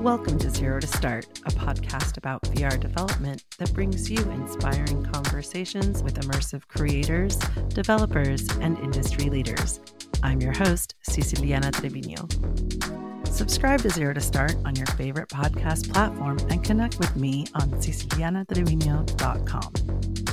Welcome to Zero to Start, a podcast about VR development that brings you inspiring conversations with immersive creators, developers, and industry leaders. I'm your host, Siciliana Trevino. Subscribe to Zero to Start on your favorite podcast platform and connect with me on sicilianatrevino.com.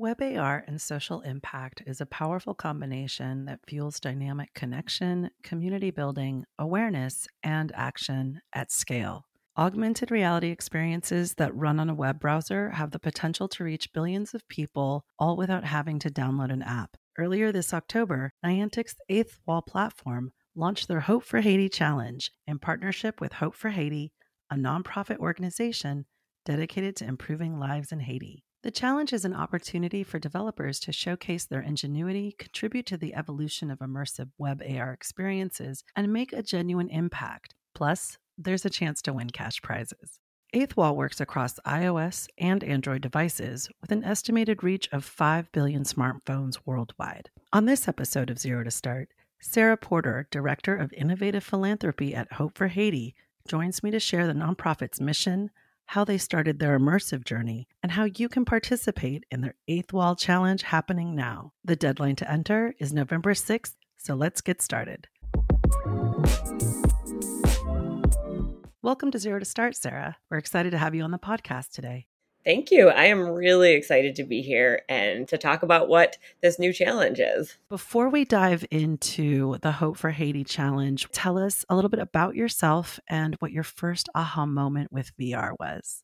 Web AR and social impact is a powerful combination that fuels dynamic connection, community building, awareness, and action at scale. Augmented reality experiences that run on a web browser have the potential to reach billions of people, all without having to download an app. Earlier this October, Niantic's Eighth Wall platform launched their Hope for Haiti Challenge in partnership with Hope for Haiti, a nonprofit organization dedicated to improving lives in Haiti. The challenge is an opportunity for developers to showcase their ingenuity, contribute to the evolution of immersive web AR experiences, and make a genuine impact. Plus, there's a chance to win cash prizes. Eighth Wall works across iOS and Android devices with an estimated reach of 5 billion smartphones worldwide. On this episode of Zero to Start, Sarah Porter, Director of Innovative Philanthropy at Hope for Haiti, joins me to share the nonprofit's mission, how they started their immersive journey, and how you can participate in their Eighth Wall Challenge happening now. The deadline to enter is November 6th, so let's get started. Welcome to Zero to Start, Sarah. We're excited to have you on the podcast today. Thank you. I am really excited to be here and to talk about what this new challenge is. Before we dive into the Hope for Haiti challenge, tell us a little bit about yourself and what your first aha moment with VR was.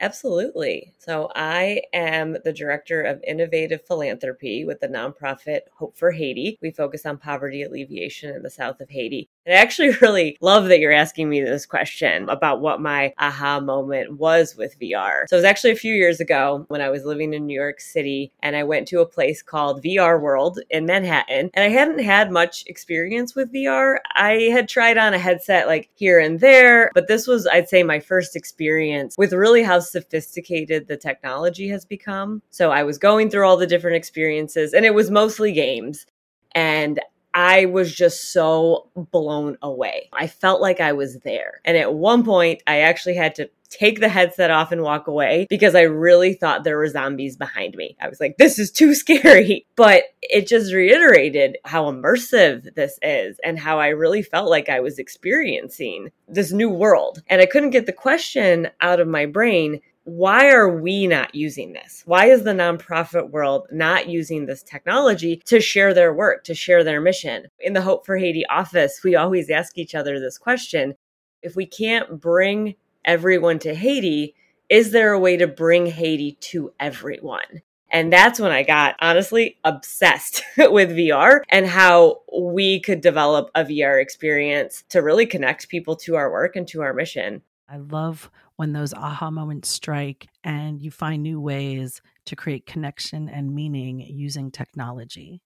Absolutely. So, I am the director of innovative philanthropy with the nonprofit Hope for Haiti. We focus on poverty alleviation in the south of Haiti. And I actually really love that you're asking me this question about what my aha moment was with VR. So it was actually a few years ago when I was living in New York City and I went to a place called VR World in Manhattan. And I hadn't had much experience with VR. I had tried on a headset like here and there, but this was, I'd say, my first experience with really how sophisticated the technology has become. So I was going through all the different experiences and it was mostly games. And I was just so blown away. I felt like I was there. And at one point, I actually had to take the headset off and walk away because I really thought there were zombies behind me. I was like, this is too scary. But it just reiterated how immersive this is and how I really felt like I was experiencing this new world. And I couldn't get the question out of my brain why are we not using this? Why is the nonprofit world not using this technology to share their work, to share their mission? In the Hope for Haiti office, we always ask each other this question if we can't bring everyone to Haiti, is there a way to bring Haiti to everyone? And that's when I got honestly obsessed with VR and how we could develop a VR experience to really connect people to our work and to our mission. I love when those aha moments strike and you find new ways to create connection and meaning using technology.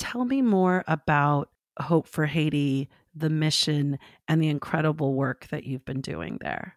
Tell me more about Hope for Haiti, the mission, and the incredible work that you've been doing there.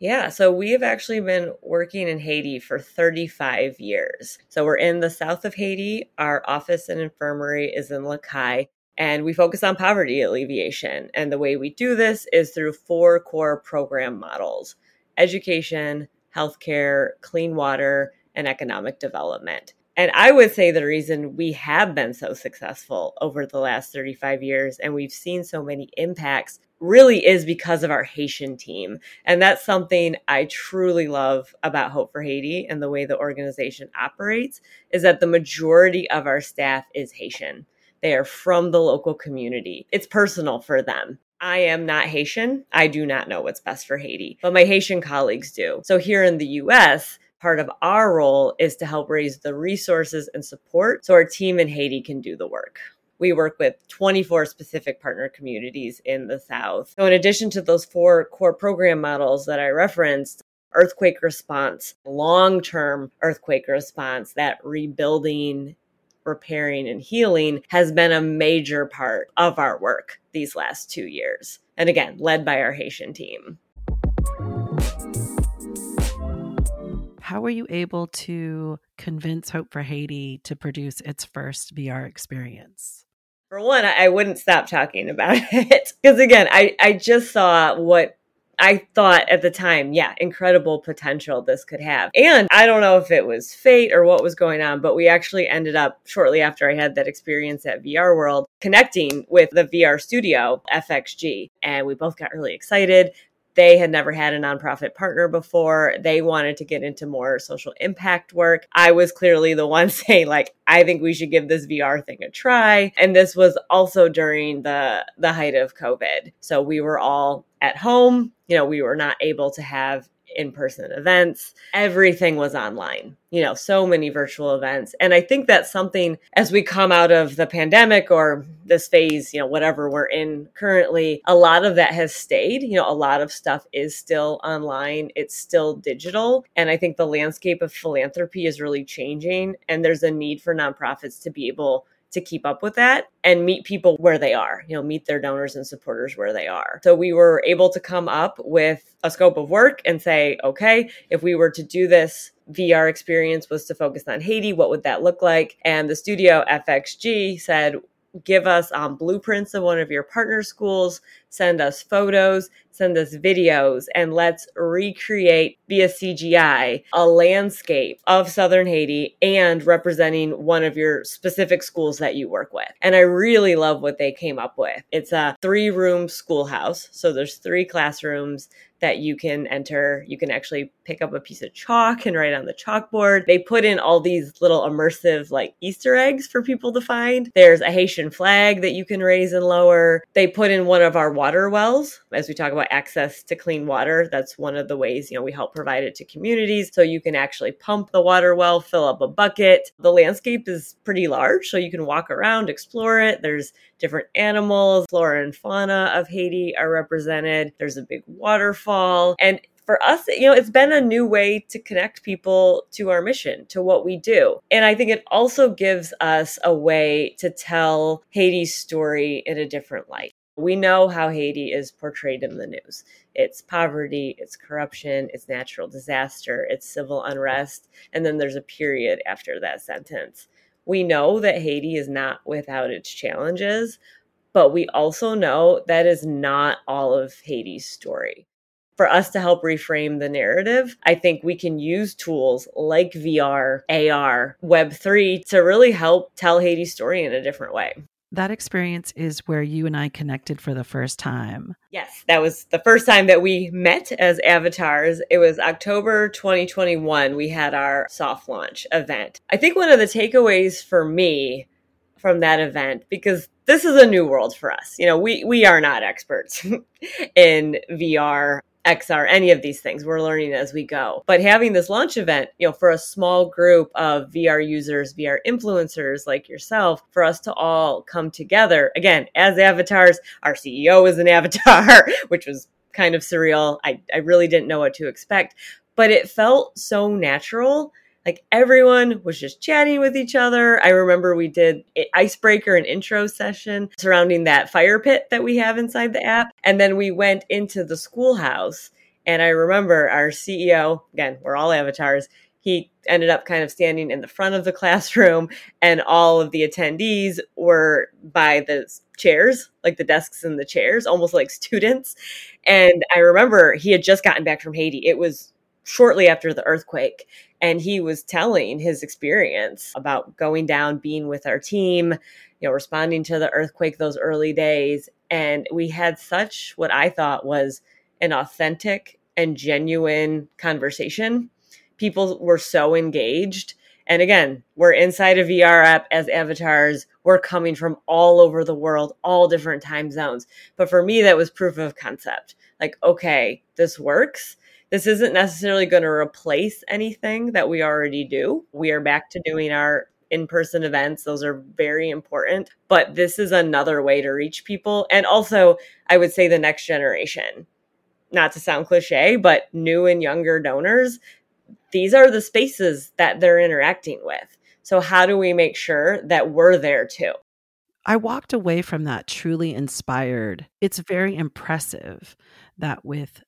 Yeah, so we have actually been working in Haiti for 35 years. So we're in the south of Haiti. Our office and infirmary is in Cayes, and we focus on poverty alleviation. And the way we do this is through four core program models education, healthcare, clean water, and economic development. And I would say the reason we have been so successful over the last 35 years and we've seen so many impacts really is because of our Haitian team. And that's something I truly love about Hope for Haiti and the way the organization operates is that the majority of our staff is Haitian. They are from the local community. It's personal for them. I am not Haitian. I do not know what's best for Haiti, but my Haitian colleagues do. So here in the US, part of our role is to help raise the resources and support so our team in Haiti can do the work. We work with 24 specific partner communities in the South. So, in addition to those four core program models that I referenced, earthquake response, long term earthquake response, that rebuilding repairing and healing has been a major part of our work these last two years. And again, led by our Haitian team. How were you able to convince Hope for Haiti to produce its first VR experience? For one, I wouldn't stop talking about it because again, I, I just saw what I thought at the time, yeah, incredible potential this could have. And I don't know if it was fate or what was going on, but we actually ended up shortly after I had that experience at VR World connecting with the VR studio, FXG. And we both got really excited. They had never had a nonprofit partner before. They wanted to get into more social impact work. I was clearly the one saying like, I think we should give this VR thing a try. And this was also during the the height of COVID. So we were all at home. You know, we were not able to have in person events. Everything was online, you know, so many virtual events. And I think that's something as we come out of the pandemic or this phase, you know, whatever we're in currently, a lot of that has stayed. You know, a lot of stuff is still online, it's still digital. And I think the landscape of philanthropy is really changing. And there's a need for nonprofits to be able to keep up with that and meet people where they are, you know, meet their donors and supporters where they are. So we were able to come up with a scope of work and say, okay, if we were to do this VR experience was to focus on Haiti, what would that look like? And the studio FXG said, give us um, blueprints of one of your partner schools, send us photos, send us videos, and let's recreate via CGI a landscape of Southern Haiti and representing one of your specific schools that you work with. And I really love what they came up with. It's a three room schoolhouse. So there's three classrooms that you can enter. You can actually pick up a piece of chalk and write on the chalkboard. They put in all these little immersive like Easter eggs for people to find. There's a Haitian flag that you can raise and lower. They put in one of our water wells as we talk about access to clean water. That's one of the ways, you know, we help provide it to communities. So you can actually pump the water well, fill up a bucket. The landscape is pretty large, so you can walk around, explore it. There's different animals, flora and fauna of Haiti are represented. There's a big waterfall. And for us, you know, it's been a new way to connect people to our mission, to what we do. And I think it also gives us a way to tell Haiti's story in a different light. We know how Haiti is portrayed in the news. It's poverty, it's corruption, it's natural disaster, it's civil unrest, and then there's a period after that sentence. We know that Haiti is not without its challenges, but we also know that is not all of Haiti's story. For us to help reframe the narrative, I think we can use tools like VR, AR, Web3 to really help tell Haiti's story in a different way that experience is where you and I connected for the first time. Yes, that was the first time that we met as avatars. It was October 2021. We had our soft launch event. I think one of the takeaways for me from that event, because this is a new world for us. You know, we, we are not experts in VR XR, any of these things. We're learning as we go. But having this launch event, you know, for a small group of VR users, VR influencers like yourself, for us to all come together again as avatars. Our CEO is an avatar, which was kind of surreal. I, I really didn't know what to expect, but it felt so natural like everyone was just chatting with each other. I remember we did an icebreaker and intro session surrounding that fire pit that we have inside the app. And then we went into the schoolhouse. And I remember our CEO, again, we're all avatars, he ended up kind of standing in the front of the classroom and all of the attendees were by the chairs like the desks and the chairs almost like students and i remember he had just gotten back from haiti it was shortly after the earthquake and he was telling his experience about going down being with our team you know responding to the earthquake those early days. And we had such what i thought was an authentic and genuine conversation. People were so engaged. And again we're inside a vr app as avatars. We're coming from all over the world all different time zones. But for me that was proof of concept. Like okay this works this isn't necessarily going to replace anything that we already do. We are back to doing our in person events. Those are very important. But this is another way to reach people. And also, I would say the next generation. Not to sound cliche, but new and younger donors, these are the spaces that they're interacting with. So, how do we make sure that we're there too? I walked away from that truly inspired. It's very impressive that with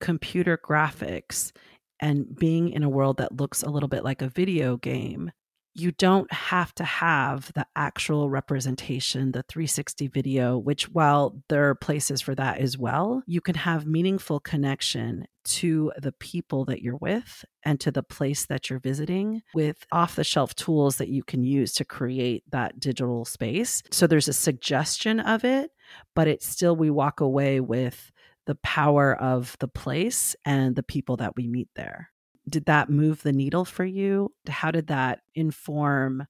computer graphics and being in a world that looks a little bit like a video game, you don't have to have the actual representation, the 360 video, which while there are places for that as well, you can have meaningful connection to the people that you're with and to the place that you're visiting with off the shelf tools that you can use to create that digital space. So there's a suggestion of it, but it's still, we walk away with the power of the place and the people that we meet there did that move the needle for you? How did that inform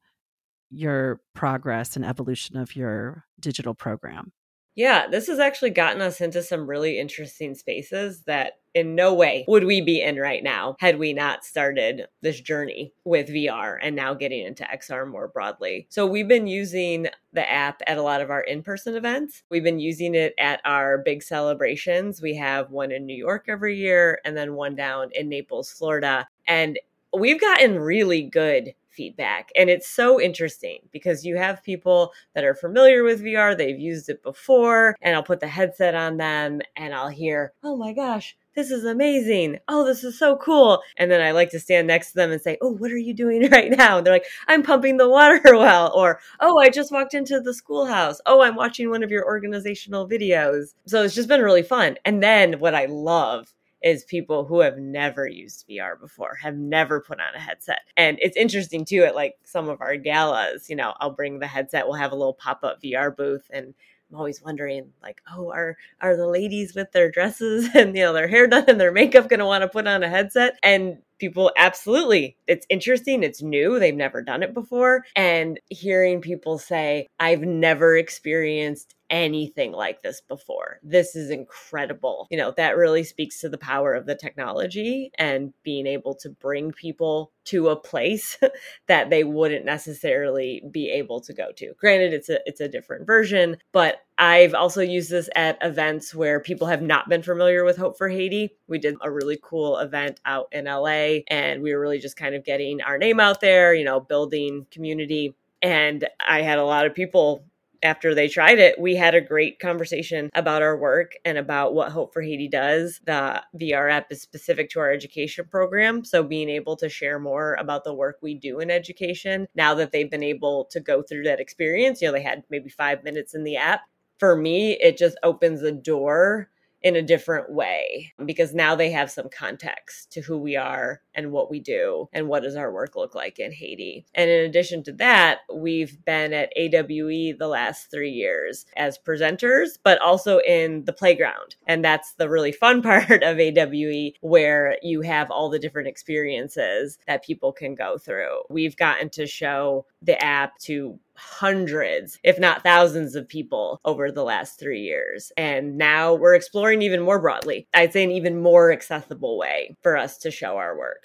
your progress and evolution of your digital program? Yeah, this has actually gotten us into some really interesting spaces that in no way would we be in right now had we not started this journey with VR and now getting into XR more broadly. So we've been using the app at a lot of our in-person events. We've been using it at our big celebrations. We have one in New York every year and then one down in Naples, Florida. And we've gotten really good feedback. And it's so interesting because you have people that are familiar with VR, they've used it before, and I'll put the headset on them and I'll hear, oh my gosh, this is amazing. Oh, this is so cool. And then I like to stand next to them and say, Oh, what are you doing right now? And they're like, I'm pumping the water well. Or, Oh, I just walked into the schoolhouse. Oh, I'm watching one of your organizational videos. So it's just been really fun. And then what I love is people who have never used VR before, have never put on a headset. And it's interesting too at like some of our galas, you know, I'll bring the headset, we'll have a little pop-up VR booth and I'm always wondering, like, oh, are are the ladies with their dresses and you know their hair done and their makeup going to want to put on a headset? And people absolutely it's interesting it's new they've never done it before and hearing people say i've never experienced anything like this before. This is incredible. You know, that really speaks to the power of the technology and being able to bring people to a place that they wouldn't necessarily be able to go to. Granted it's a it's a different version, but I've also used this at events where people have not been familiar with Hope for Haiti. We did a really cool event out in LA and we were really just kind of getting our name out there, you know, building community and I had a lot of people after they tried it, we had a great conversation about our work and about what Hope for Haiti does. The VR app is specific to our education program. So, being able to share more about the work we do in education now that they've been able to go through that experience, you know, they had maybe five minutes in the app. For me, it just opens the door in a different way because now they have some context to who we are and what we do and what does our work look like in Haiti. And in addition to that, we've been at AWE the last 3 years as presenters but also in the playground. And that's the really fun part of AWE where you have all the different experiences that people can go through. We've gotten to show the app to hundreds, if not thousands of people over the last three years. And now we're exploring even more broadly. I'd say an even more accessible way for us to show our work.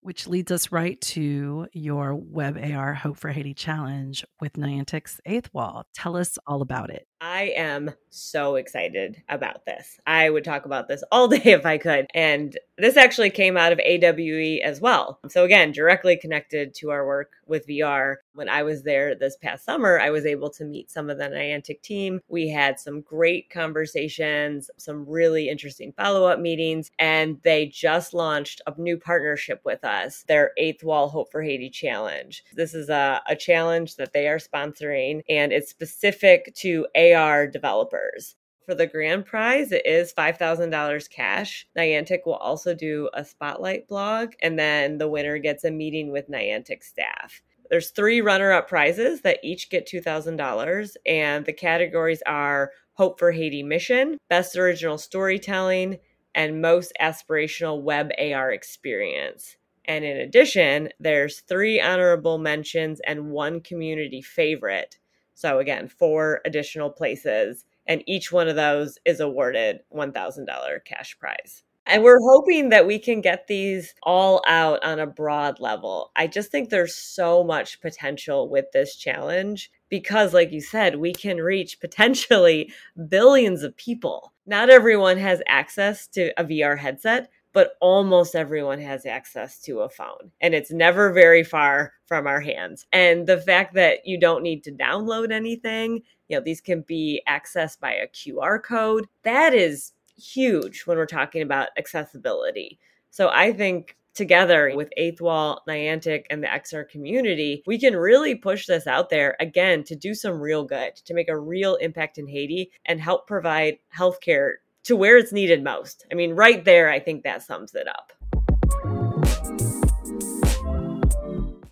Which leads us right to your Web AR Hope for Haiti challenge with Niantic's Eighth Wall. Tell us all about it. I am so excited about this. I would talk about this all day if I could. And this actually came out of AWE as well. So, again, directly connected to our work with VR. When I was there this past summer, I was able to meet some of the Niantic team. We had some great conversations, some really interesting follow up meetings, and they just launched a new partnership with us, their Eighth Wall Hope for Haiti Challenge. This is a, a challenge that they are sponsoring, and it's specific to AR developers. For the grand prize, it is $5,000 cash. Niantic will also do a spotlight blog, and then the winner gets a meeting with Niantic staff. There's three runner up prizes that each get $2,000, and the categories are Hope for Haiti Mission, Best Original Storytelling, and Most Aspirational Web AR Experience. And in addition, there's three honorable mentions and one community favorite. So again, four additional places and each one of those is awarded $1,000 cash prize. And we're hoping that we can get these all out on a broad level. I just think there's so much potential with this challenge because, like you said, we can reach potentially billions of people. Not everyone has access to a VR headset, but almost everyone has access to a phone and it's never very far from our hands. And the fact that you don't need to download anything, you know, these can be accessed by a QR code, that is huge when we're talking about accessibility. So I think together with Eighth Wall, Niantic, and the XR community, we can really push this out there again to do some real good, to make a real impact in Haiti and help provide healthcare to where it's needed most. I mean, right there, I think that sums it up.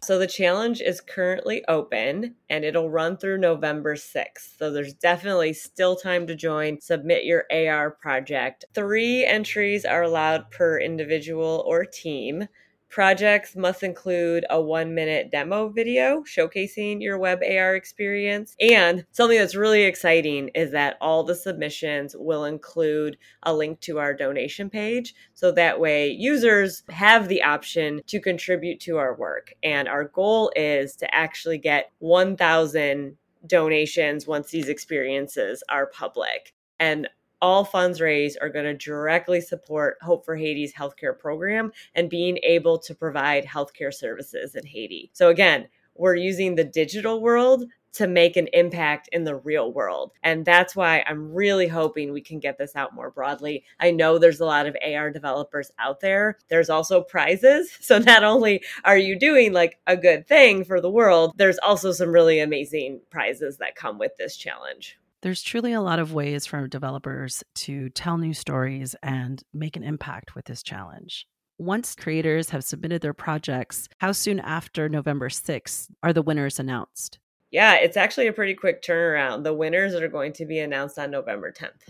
So the challenge is currently open and it'll run through November 6th. So there's definitely still time to join. Submit your AR project. Three entries are allowed per individual or team. Projects must include a one minute demo video showcasing your web AR experience. And something that's really exciting is that all the submissions will include a link to our donation page. So that way users have the option to contribute to our work. And our goal is to actually get 1,000 donations once these experiences are public. And all funds raised are going to directly support Hope for Haiti's healthcare program and being able to provide healthcare services in Haiti. So, again, we're using the digital world to make an impact in the real world. And that's why I'm really hoping we can get this out more broadly. I know there's a lot of AR developers out there. There's also prizes. So not only are you doing like a good thing for the world, there's also some really amazing prizes that come with this challenge. There's truly a lot of ways for developers to tell new stories and make an impact with this challenge. Once creators have submitted their projects, how soon after November 6th are the winners announced? Yeah, it's actually a pretty quick turnaround. The winners are going to be announced on November 10th.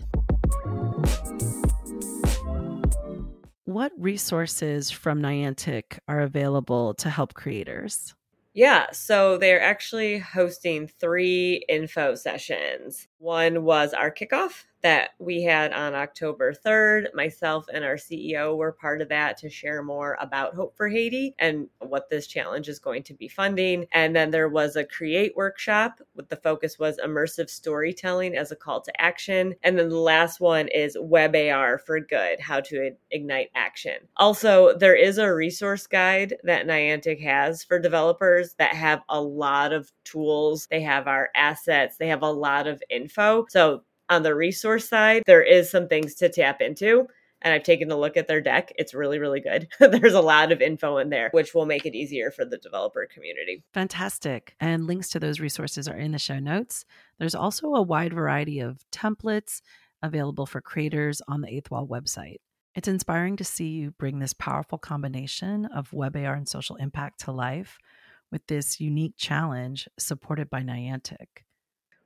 What resources from Niantic are available to help creators? Yeah, so they're actually hosting three info sessions. One was our kickoff that we had on October 3rd. Myself and our CEO were part of that to share more about Hope for Haiti and what this challenge is going to be funding. And then there was a create workshop with the focus was immersive storytelling as a call to action. And then the last one is Web AR for Good, how to ignite action. Also, there is a resource guide that Niantic has for developers that have a lot of tools. They have our assets, they have a lot of info. So on the resource side, there is some things to tap into. And I've taken a look at their deck. It's really, really good. There's a lot of info in there, which will make it easier for the developer community. Fantastic. And links to those resources are in the show notes. There's also a wide variety of templates available for creators on the Eighth Wall website. It's inspiring to see you bring this powerful combination of web AR and social impact to life with this unique challenge supported by Niantic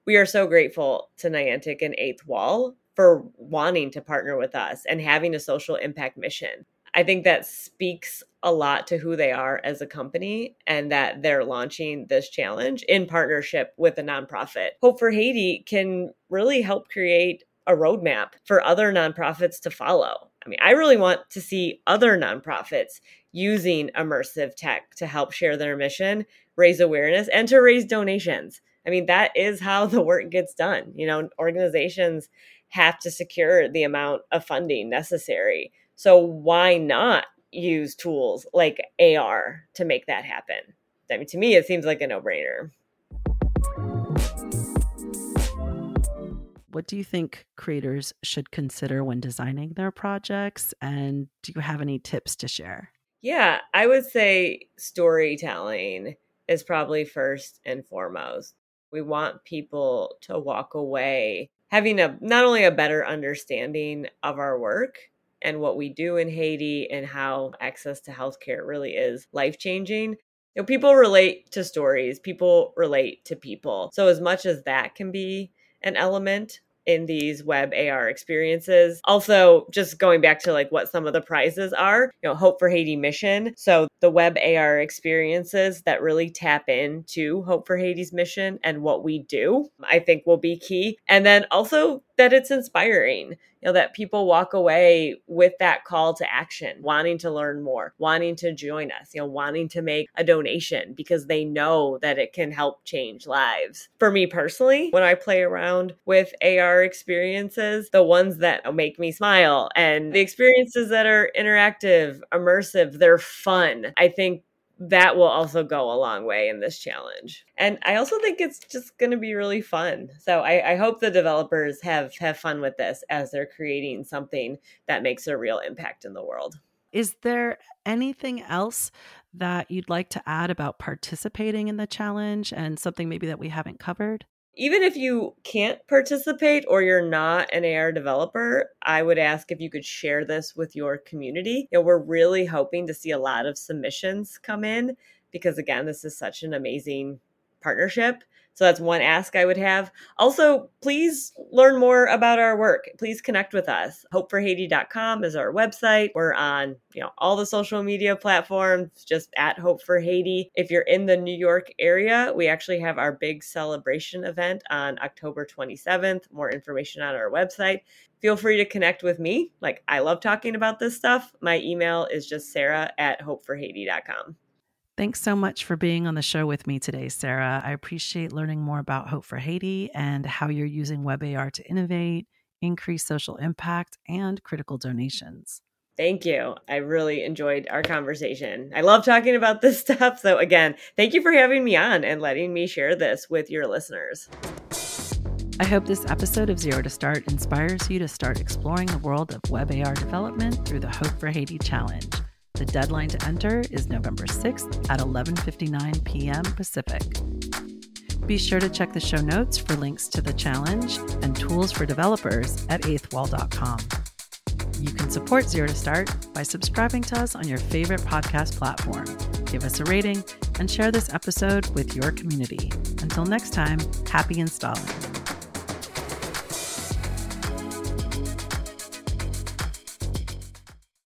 we are so grateful to Niantic and Eighth Wall for wanting to partner with us and having a social impact mission. I think that speaks a lot to who they are as a company and that they're launching this challenge in partnership with a nonprofit. Hope for Haiti can really help create a roadmap for other nonprofits to follow. I mean, I really want to see other nonprofits using immersive tech to help share their mission, raise awareness, and to raise donations. I mean, that is how the work gets done. You know, organizations have to secure the amount of funding necessary. So why not use tools like AR to make that happen? I mean, to me, it seems like a no brainer. What do you think creators should consider when designing their projects? And do you have any tips to share? Yeah, I would say storytelling is probably first and foremost. We want people to walk away having a not only a better understanding of our work and what we do in Haiti and how access to healthcare really is life changing. You know, people relate to stories, people relate to people. So as much as that can be an element in these web AR experiences. Also, just going back to like what some of the prizes are, you know, Hope for Haiti mission. So the web AR experiences that really tap into Hope for Haiti's mission and what we do, I think will be key. And then also that it's inspiring you know that people walk away with that call to action wanting to learn more wanting to join us you know wanting to make a donation because they know that it can help change lives for me personally when i play around with ar experiences the ones that make me smile and the experiences that are interactive immersive they're fun i think that will also go a long way in this challenge. And I also think it's just going to be really fun. So I, I, hope the developers have have fun with this as they're creating something that makes a real impact in the world. Is there anything else that you'd like to add about participating in the challenge and something maybe that we haven't covered? Even if you can't participate or you're not an AR developer, I would ask if you could share this with your community. You know, we're really hoping to see a lot of submissions come in because, again, this is such an amazing partnership. So that's one ask I would have. Also, please learn more about our work. Please connect with us. Hopeforhaiti.com is our website. We're on, you know, all the social media platforms, just at Hope for Haiti. If you're in the New York area, we actually have our big celebration event on October 27th. More information on our website. Feel free to connect with me. Like, I love talking about this stuff. My email is just sarah at hopeforhaiti.com. Thanks so much for being on the show with me today, Sarah. I appreciate learning more about Hope for Haiti and how you're using WebAR to innovate, increase social impact, and critical donations. Thank you. I really enjoyed our conversation. I love talking about this stuff. So, again, thank you for having me on and letting me share this with your listeners. I hope this episode of Zero to Start inspires you to start exploring the world of WebAR development through the Hope for Haiti Challenge. The deadline to enter is November 6th at 11:59 p.m. Pacific. Be sure to check the show notes for links to the challenge and tools for developers at eighthwall.com. You can support Zero to Start by subscribing to us on your favorite podcast platform. Give us a rating and share this episode with your community. Until next time, happy installing.